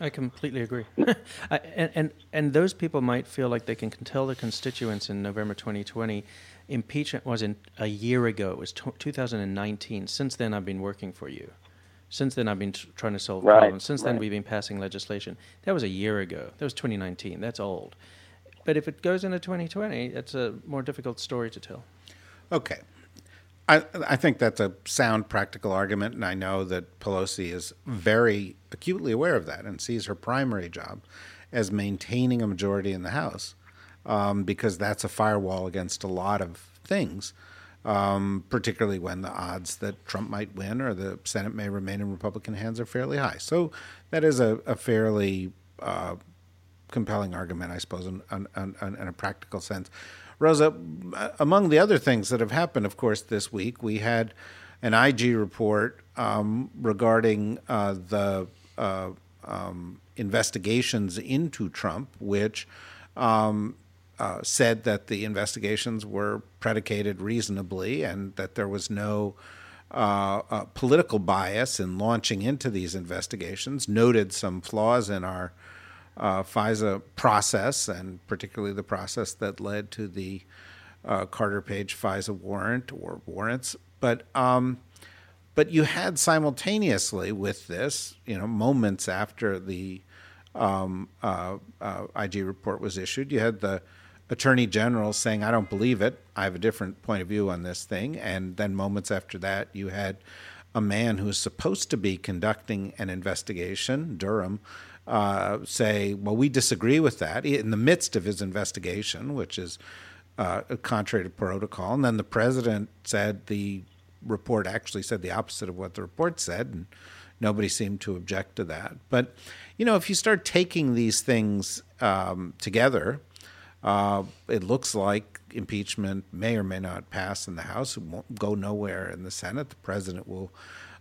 I completely agree. Hmm. I, and, and and those people might feel like they can tell their constituents in November 2020, impeachment was in a year ago. It was t- 2019. Since then, I've been working for you. Since then, I've been t- trying to solve Right, problems. Since then, right. we've been passing legislation. That was a year ago. That was 2019. That's old. But if it goes into 2020, it's a more difficult story to tell. Okay. I, I think that's a sound practical argument, and I know that Pelosi is very acutely aware of that and sees her primary job as maintaining a majority in the House, um, because that's a firewall against a lot of things, um, particularly when the odds that Trump might win or the Senate may remain in Republican hands are fairly high. So that is a, a fairly uh, compelling argument, I suppose, in, in, in, in, a practical sense. Rosa, among the other things that have happened, of course, this week, we had an IG report um, regarding uh, the uh, um, investigations into Trump, which um, uh, said that the investigations were predicated reasonably and that there was no uh, uh, political bias in launching into these investigations, noted some flaws in our uh, FISA process, and particularly the process that led to the uh, Carter Page FISA warrant or warrants. But um, but you had simultaneously with this, you know, moments after the um, IG report was issued, you had the attorney general saying, "I don't believe it. I have a different point of view on this thing." And then moments after that, you had a man who is supposed to be conducting an investigation, Durham, uh, say, "Well, we disagree with that." In the midst of his investigation, which is uh, contrary to protocol, and then the president said the report actually said the opposite of what the report said, and nobody seemed to object to that. But you know, if you start taking these things um, together, uh, it looks like impeachment may or may not pass in the House. It won't go nowhere in the Senate. The president will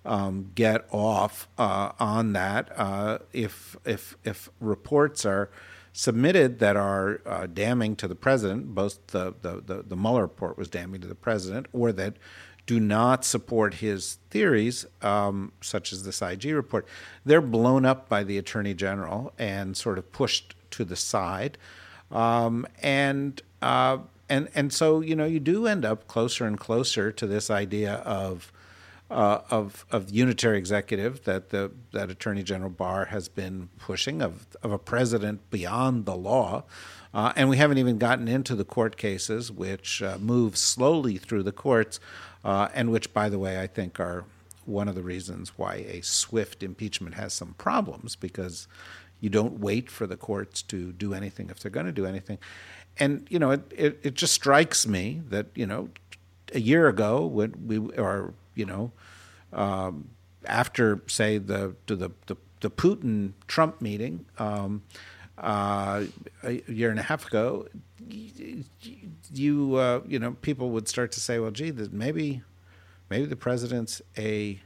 um, get off uh, on that uh, if if if reports are submitted that are uh, damning to the president. Both the, the the the Mueller report was damning to the president, or that do not support his theories, um, such as this IG report, they're blown up by the attorney general and sort of pushed to the side. Um, and uh, and and so you know you do end up closer and closer to this idea of uh, of of unitary executive that the that Attorney General Barr has been pushing of of a president beyond the law. Uh, and we haven't even gotten into the court cases, which uh, move slowly through the courts, uh, and which, by the way, I think are one of the reasons why a swift impeachment has some problems because you don't wait for the courts to do anything if they're going to do anything. And you know, it, it, it just strikes me that you know, a year ago when we or you know, um, after say the the the, the Putin Trump meeting. Um, uh, a year and a half ago, you uh, you know people would start to say, well, gee, maybe maybe the president's a,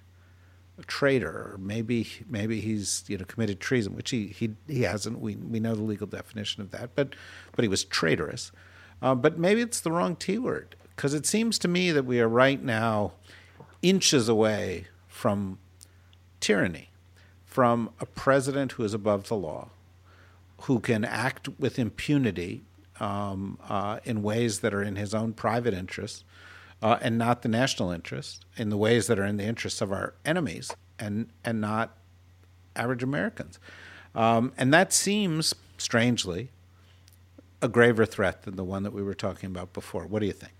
a traitor, or maybe maybe he's you know committed treason, which he he he hasn't. We we know the legal definition of that, but but he was traitorous. Uh, but maybe it's the wrong T word because it seems to me that we are right now inches away from tyranny, from a president who is above the law, who can act with impunity um, uh, in ways that are in his own private interests uh, and not the national interest, in the ways that are in the interests of our enemies and and not average Americans. Um, and that seems strangely a graver threat than the one that we were talking about before. What do you think?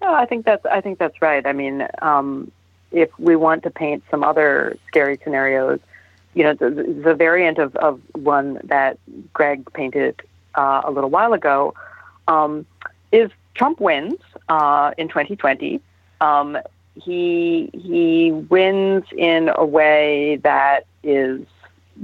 No, I think that's I think that's right. I mean, um, if we want to paint some other scary scenarios, you know, the, the variant of, of one that Greg painted uh, a little while ago um, is Trump wins uh, in 2020. Um, he he wins in a way that is,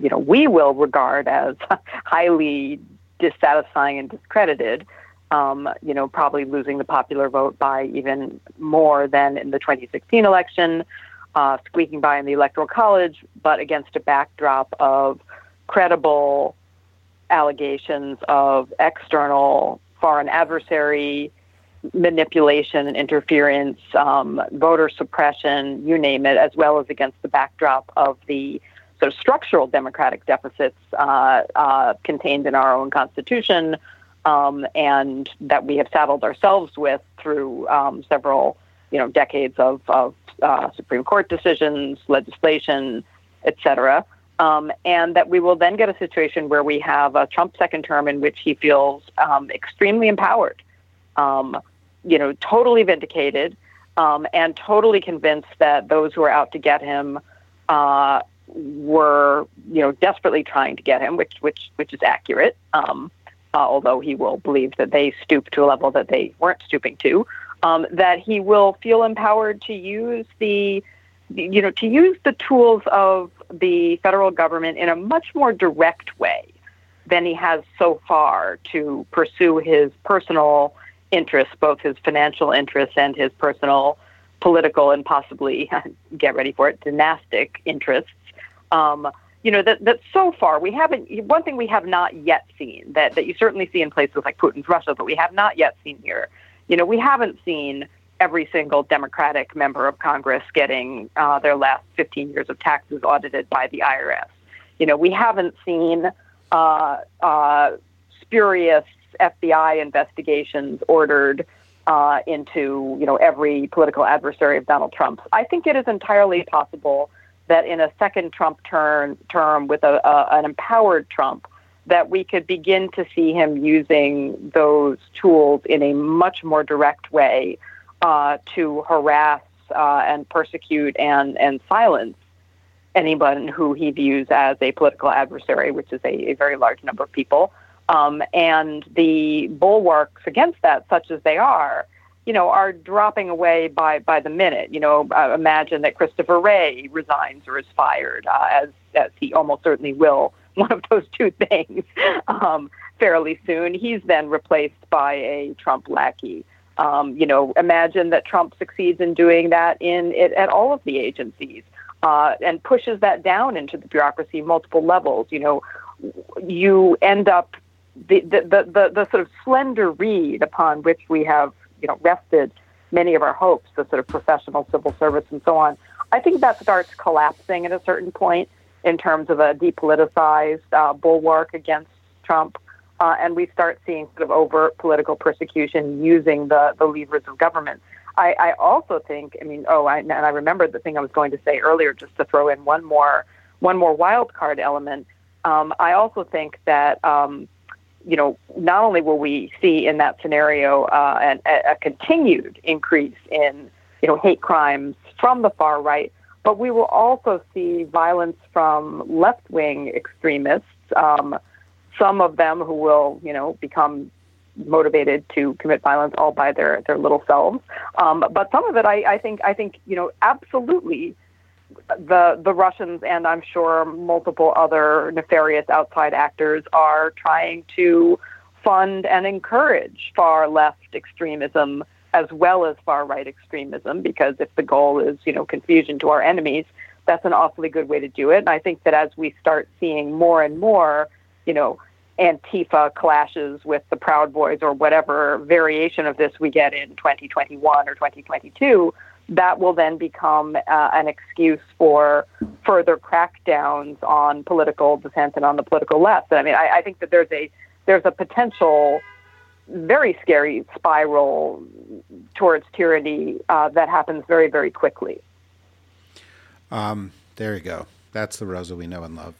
you know, we will regard as highly dissatisfying and discredited. Um, you know, probably losing the popular vote by even more than in the 2016 election, uh, squeaking by in the Electoral College, but against a backdrop of credible allegations of external foreign adversary manipulation and interference, um, voter suppression, you name it, as well as against the backdrop of the sort of structural democratic deficits uh, uh, contained in our own constitution um, and that we have saddled ourselves with through um, several you know decades of, of uh, Supreme Court decisions, legislation, et cetera. Um, and that we will then get a situation where we have a Trump second term in which he feels um, extremely empowered, um, you know, totally vindicated, um, and totally convinced that those who are out to get him uh, were, you know, desperately trying to get him, which which which is accurate. Um, uh, although he will believe that they stooped to a level that they weren't stooping to, um, that he will feel empowered to use the, you know, to use the tools of the federal government in a much more direct way than he has so far to pursue his personal interests, both his financial interests and his personal political and possibly, get ready for it, dynastic interests. Um, you know that that so far we haven't. One thing we have not yet seen that that you certainly see in places like Putin's Russia, but we have not yet seen here. You know, we haven't seen every single Democratic member of Congress getting uh, their last 15 years of taxes audited by the IRS. You know, we haven't seen uh, uh, spurious FBI investigations ordered uh, into you know every political adversary of Donald Trump's. I think it is entirely possible that in a second Trump term term with a, a, an empowered Trump, that we could begin to see him using those tools in a much more direct way uh, to harass uh, and persecute and and silence anyone who he views as a political adversary, which is a, a very large number of people. Um, and the bulwarks against that, such as they are, you know, are dropping away by, by the minute. You know, uh, imagine that Christopher Wray resigns or is fired, uh, as, as he almost certainly will, one of those two things, um, fairly soon. He's then replaced by a Trump lackey. Um, you know, imagine that Trump succeeds in doing that in it, at all of the agencies uh, and pushes that down into the bureaucracy multiple levels. You know, you end up the, the, the, the, sort of slender reed upon which we have you know rested many of our hopes, the sort of professional civil service and so on. I think that starts collapsing at a certain point in terms of a depoliticized uh, bulwark against Trump. Uh, and we start seeing sort of overt political persecution using the, the levers of government. I, I also think, I mean, oh, I, and I remember the thing I was going to say earlier, just to throw in one more, one more wild card element. Um, I also think that, um, you know, not only will we see in that scenario uh, an, a, continued increase in, you know, hate crimes from the far right, but we will also see violence from left-wing extremists. Um, some of them who will, you know, become motivated to commit violence all by their their little selves. Um, but some of it, I, I think, I think you know, absolutely, the the Russians and I'm sure multiple other nefarious outside actors are trying to fund and encourage far left extremism as well as far right extremism because if the goal is you know confusion to our enemies that's an awfully good way to do it. And i think that as we start seeing more and more you know Antifa clashes with the Proud Boys or whatever variation of this we get in 2021 or 2022, that will then become uh, an excuse for further crackdowns on political dissent and on the political left. And I mean, I, I think that there's a there's a potential very scary spiral towards tyranny uh, that happens very very quickly. Um, there you go. That's the Rosa we know and love.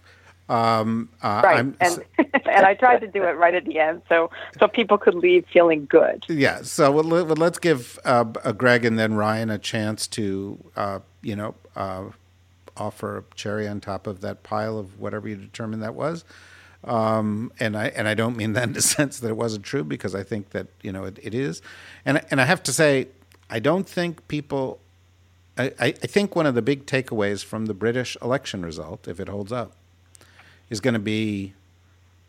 Um, uh, right, I'm, and and I tried to do it right at the end, so so people could leave feeling good. Yeah. So well, let's give uh, Greg and then Ryan a chance to uh, you know uh, offer a cherry on top of that pile of whatever you determined that was. Um, and I and I don't mean that in the sense that it wasn't true because I think that you know it, it is, and and I have to say I don't think people. I, I think one of the big takeaways from the British election result, if it holds up, is going to be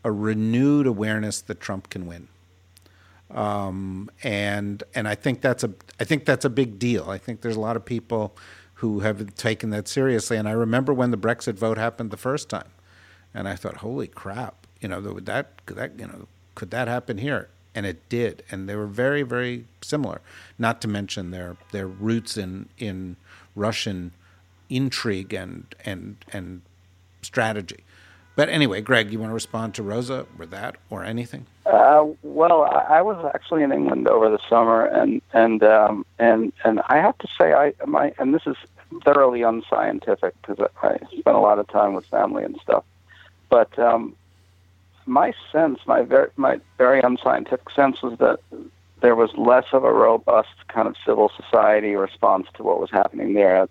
a renewed awareness that Trump can win. Um, and and I think that's a I think that's a big deal. I think there's a lot of people who have taken that seriously. And I remember when the Brexit vote happened the first time, and I thought, "Holy crap! You know, that could that you know could that happen here?" And it did, and they were very very similar. Not to mention their their roots in in Russian intrigue and and and strategy. But anyway, Greg, you want to respond to Rosa or that or anything? Uh, well, I, was actually in England over the summer, and and um, and and I have to say, I my and this is thoroughly unscientific because I spent a lot of time with family and stuff. But um, my sense, my very my very unscientific sense, was that there was less of a robust kind of civil society response to what was happening there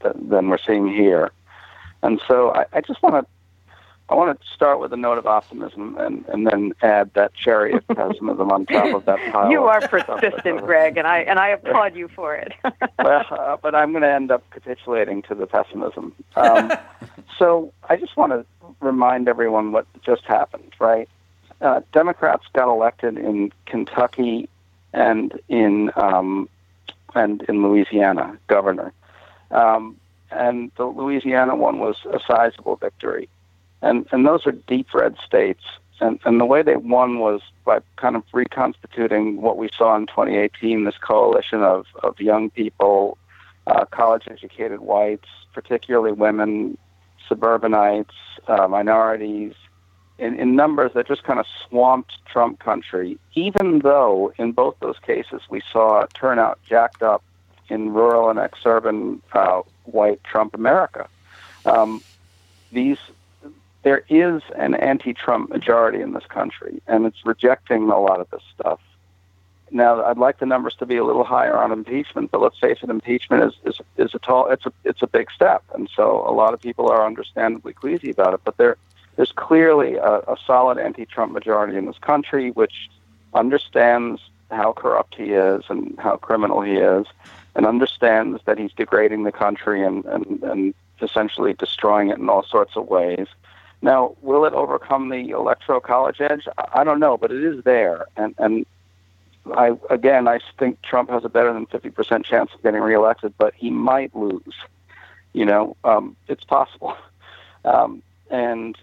than, than we're seeing here. And so I, I just want to I want to start with a note of optimism and, and then add that cherry of pessimism on top of that pile. You are persistent. Greg, and I and I applaud you for it. well, uh, but I'm going to end up capitulating to the pessimism. Um, so I just want to remind everyone what just happened, right? Uh, Democrats got elected in Kentucky and in um, and in Louisiana, governor, um, and the Louisiana one was a sizable victory, and and those are deep red states. And, and the way they won was by kind of reconstituting what we saw in 2018 this coalition of, of young people, uh, college educated whites, particularly women, suburbanites, uh, minorities, in, in numbers that just kind of swamped Trump country, even though in both those cases we saw turnout jacked up in rural and exurban uh, white Trump America. Um, these there is an anti-Trump majority in this country, and it's rejecting a lot of this stuff. Now, I'd like the numbers to be a little higher on impeachment, but let's face it, impeachment is, is, is a tall, it's a, it's a big step, and so a lot of people are understandably queasy about it. But there, there's clearly a, a solid anti-Trump majority in this country, which understands how corrupt he is and how criminal he is, and understands that he's degrading the country and, and, and essentially destroying it in all sorts of ways. Now, will it overcome the electoral college edge? I don't know, but it is there. And, and I again, I think Trump has a better than 50% chance of getting reelected, but he might lose. You know, um, it's possible. Um, and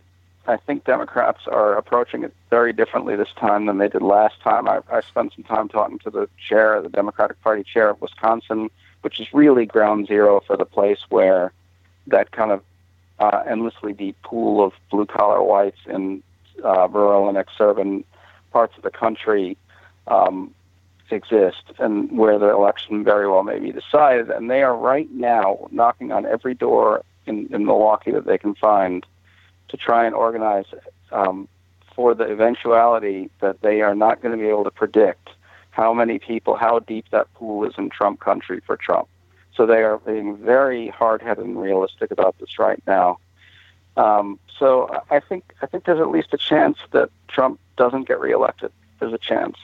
I think Democrats are approaching it very differently this time than they did last time. I, I spent some time talking to the chair, the Democratic Party chair of Wisconsin, which is really ground zero for the place where that kind of uh, endlessly deep pool of blue collar whites in uh, rural and exurban parts of the country um, exist and where the election very well may be decided. And they are right now knocking on every door in, in Milwaukee that they can find to try and organize um, for the eventuality that they are not going to be able to predict how many people, how deep that pool is in Trump country for Trump. So they are being very hard-headed and realistic about this right now. Um, so I think I think there's at least a chance that Trump doesn't get reelected. There's a chance.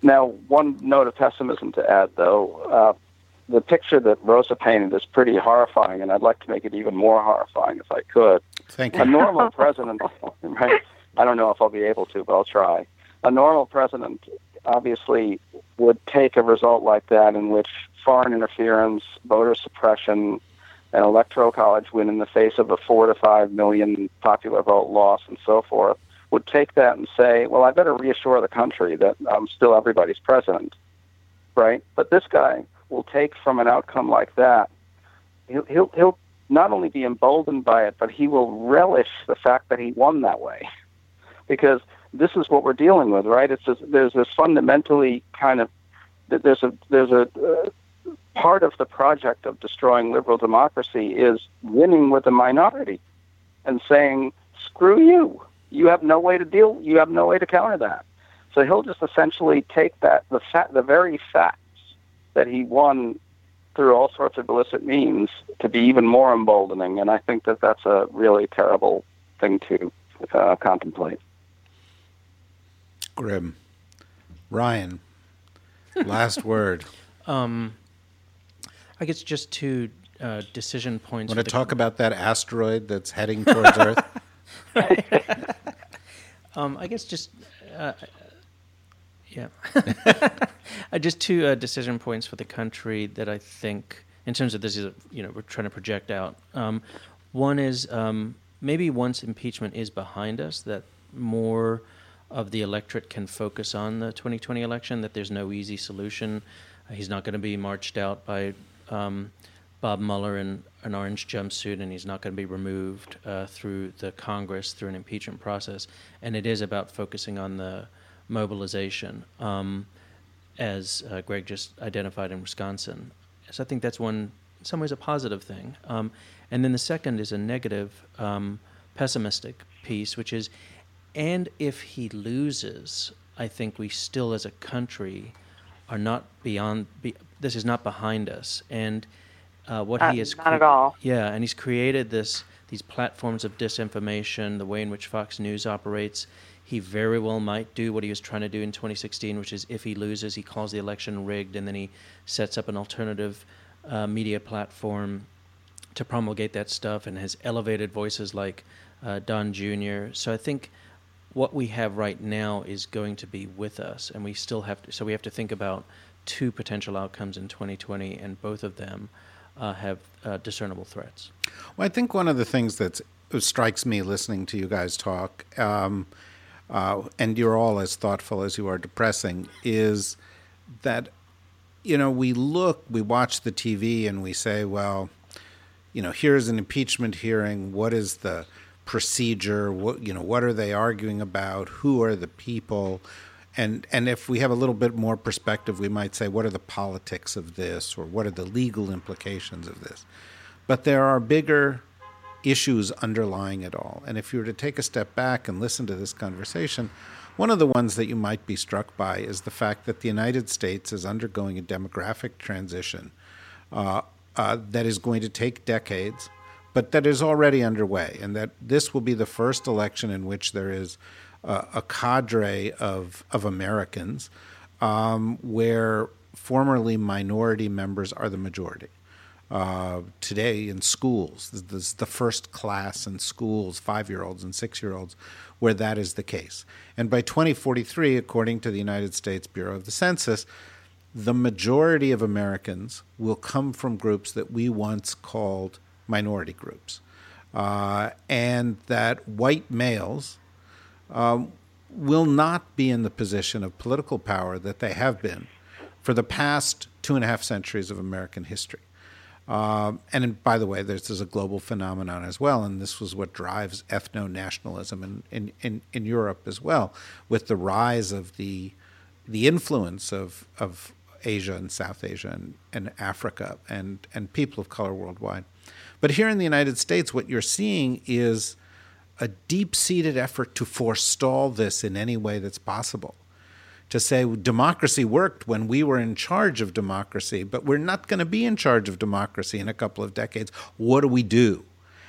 Now, one note of pessimism to add, though, uh, the picture that Rosa painted is pretty horrifying, and I'd like to make it even more horrifying if I could. Thank you. A normal president, right? I don't know if I'll be able to, but I'll try. A normal president obviously would take a result like that in which foreign interference, voter suppression, an electoral college win in the face of a four to five million popular vote loss and so forth, would take that and say, well, I better reassure the country that I'm still everybody's president, right? But this guy will take from an outcome like that, he'll, he'll, he'll not only be emboldened by it, but he will relish the fact that he won that way. Because this is what we're dealing with, right? It's this, there's this fundamentally kind of there's a there's a uh, part of the project of destroying liberal democracy is winning with the minority and saying screw you. You have no way to deal you have no way to counter that. So he'll just essentially take that the fact the very facts that he won through all sorts of illicit means to be even more emboldening. And i think that that's a really terrible thing to uh, contemplate Grim. Ryan, last word. Um, I guess just two uh, decision points. Want to the- talk about that asteroid that's heading towards Earth? Um, I guess just uh, yeah, uh, just two uh, decision points for the country that I think, in terms of this is you know we're trying to project out. Um, one is um, maybe once impeachment is behind us, that more of the electorate can focus on the 2020 election. That there's no easy solution. Uh, he's not going to be marched out by um, Bob Mueller in an orange jumpsuit, and he's not going to be removed uh, through the Congress through an impeachment process. And it is about focusing on the mobilization, um, as uh, Greg just identified in Wisconsin. So I think that's one, in some ways, a positive thing. Um, and then the second is a negative, um, pessimistic piece, which is, and if he loses, I think we still, as a country, are not beyond. Be, this is not behind us, and uh, what Uh, he has not at all. Yeah, and he's created this these platforms of disinformation, the way in which Fox News operates. He very well might do what he was trying to do in 2016, which is if he loses, he calls the election rigged, and then he sets up an alternative uh, media platform to promulgate that stuff, and has elevated voices like uh, Don Jr. So I think what we have right now is going to be with us, and we still have to. So we have to think about two potential outcomes in 2020, and both of them uh, have uh, discernible threats. Well, I think one of the things that strikes me listening to you guys talk, um, uh, and you're all as thoughtful as you are depressing, is that you know we look, we watch the TV, and we say, well, you know, here's an impeachment hearing. What is the procedure? What you know, what are they arguing about? Who are the people? and and if we have a little bit more perspective, we might say, what are the politics of this, or what are the legal implications of this? But there are bigger issues underlying it all. And if you were to take a step back and listen to this conversation, one of the ones that you might be struck by is the fact that the United States is undergoing a demographic transition uh, uh, that is going to take decades, but that is already underway, and that this will be the first election in which there is uh, a cadre of of Americans um, where formerly minority members are the majority. Uh, today in schools, this is the first class in schools, five year olds and six year olds, where that is the case. And by 2043, according to the United States Bureau of the Census, the majority of Americans will come from groups that we once called minority groups. Uh, and that white males um, will not be in the position of political power that they have been for the past two and a half centuries of American history. Um, and by the way, this is a global phenomenon as well, and this was what drives ethno nationalism in, in, in, in, Europe as well, with the rise of the the influence of, of Asia and South Asia and, and Africa and, and people of color worldwide. But here in the United States, what you're seeing is a deep seated effort to forestall this in any way that's possible. To say democracy worked when we were in charge of democracy, but we're not going to be in charge of democracy in a couple of decades. What do we do?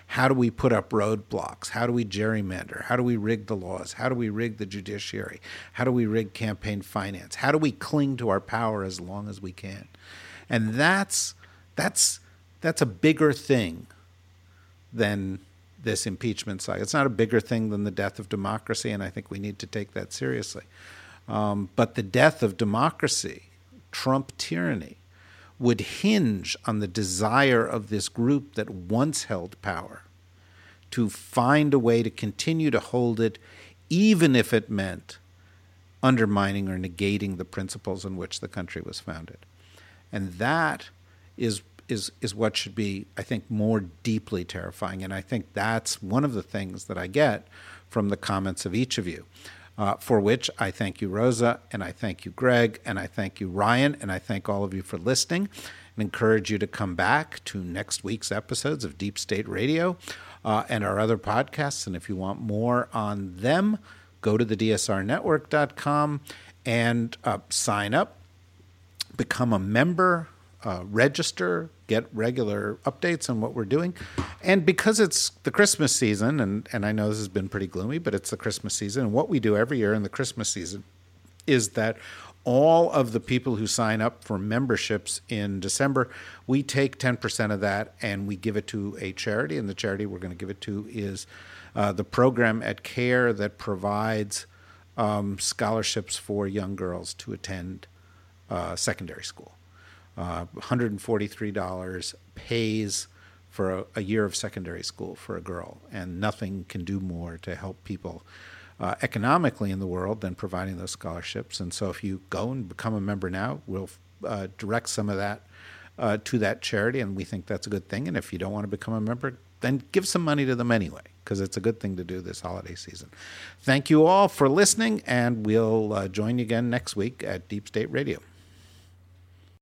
How do we put up roadblocks? How do we gerrymander? How do we rig the laws? How do we rig the judiciary? How do we rig campaign finance? How do we cling to our power as long as we can? And that's that's that's a bigger thing than this impeachment side. It's not a bigger thing than the death of democracy, and I think we need to take that seriously. Um, but the death of democracy, Trump tyranny, would hinge on the desire of this group that once held power to find a way to continue to hold it, even if it meant undermining or negating the principles on which the country was founded. And that is is is what should be, I think, more deeply terrifying. And I think that's one of the things that I get from the comments of each of you. Uh, for which I thank you, Rosa, and I thank you, Greg, and I thank you, Ryan, and I thank all of you for listening and encourage you to come back to next week's episodes of Deep State Radio uh, and our other podcasts. And if you want more on them, go to the DSRnetwork.com and uh, sign up, become a member uh, register, get regular updates on what we're doing. And because it's the Christmas season, and, and I know this has been pretty gloomy, but it's the Christmas season. And what we do every year in the Christmas season is that all of the people who sign up for memberships in December, we take 10% of that and we give it to a charity. And the charity we're going to give it to is uh, the program at CARE that provides um, scholarships for young girls to attend uh, secondary school uh, $143 pays for a, a, year of secondary school for a girl, and nothing can do more to help people uh, economically in the world than providing those scholarships. And so, if you go and become a member now, we'll uh, direct some of that uh, to that charity, and we think that's a good thing. And if you don't want to become a member, then give some money to them anyway, because it's a good thing to do this holiday season. Thank you all for listening, and we'll uh, join you again next week at Deep State Radio.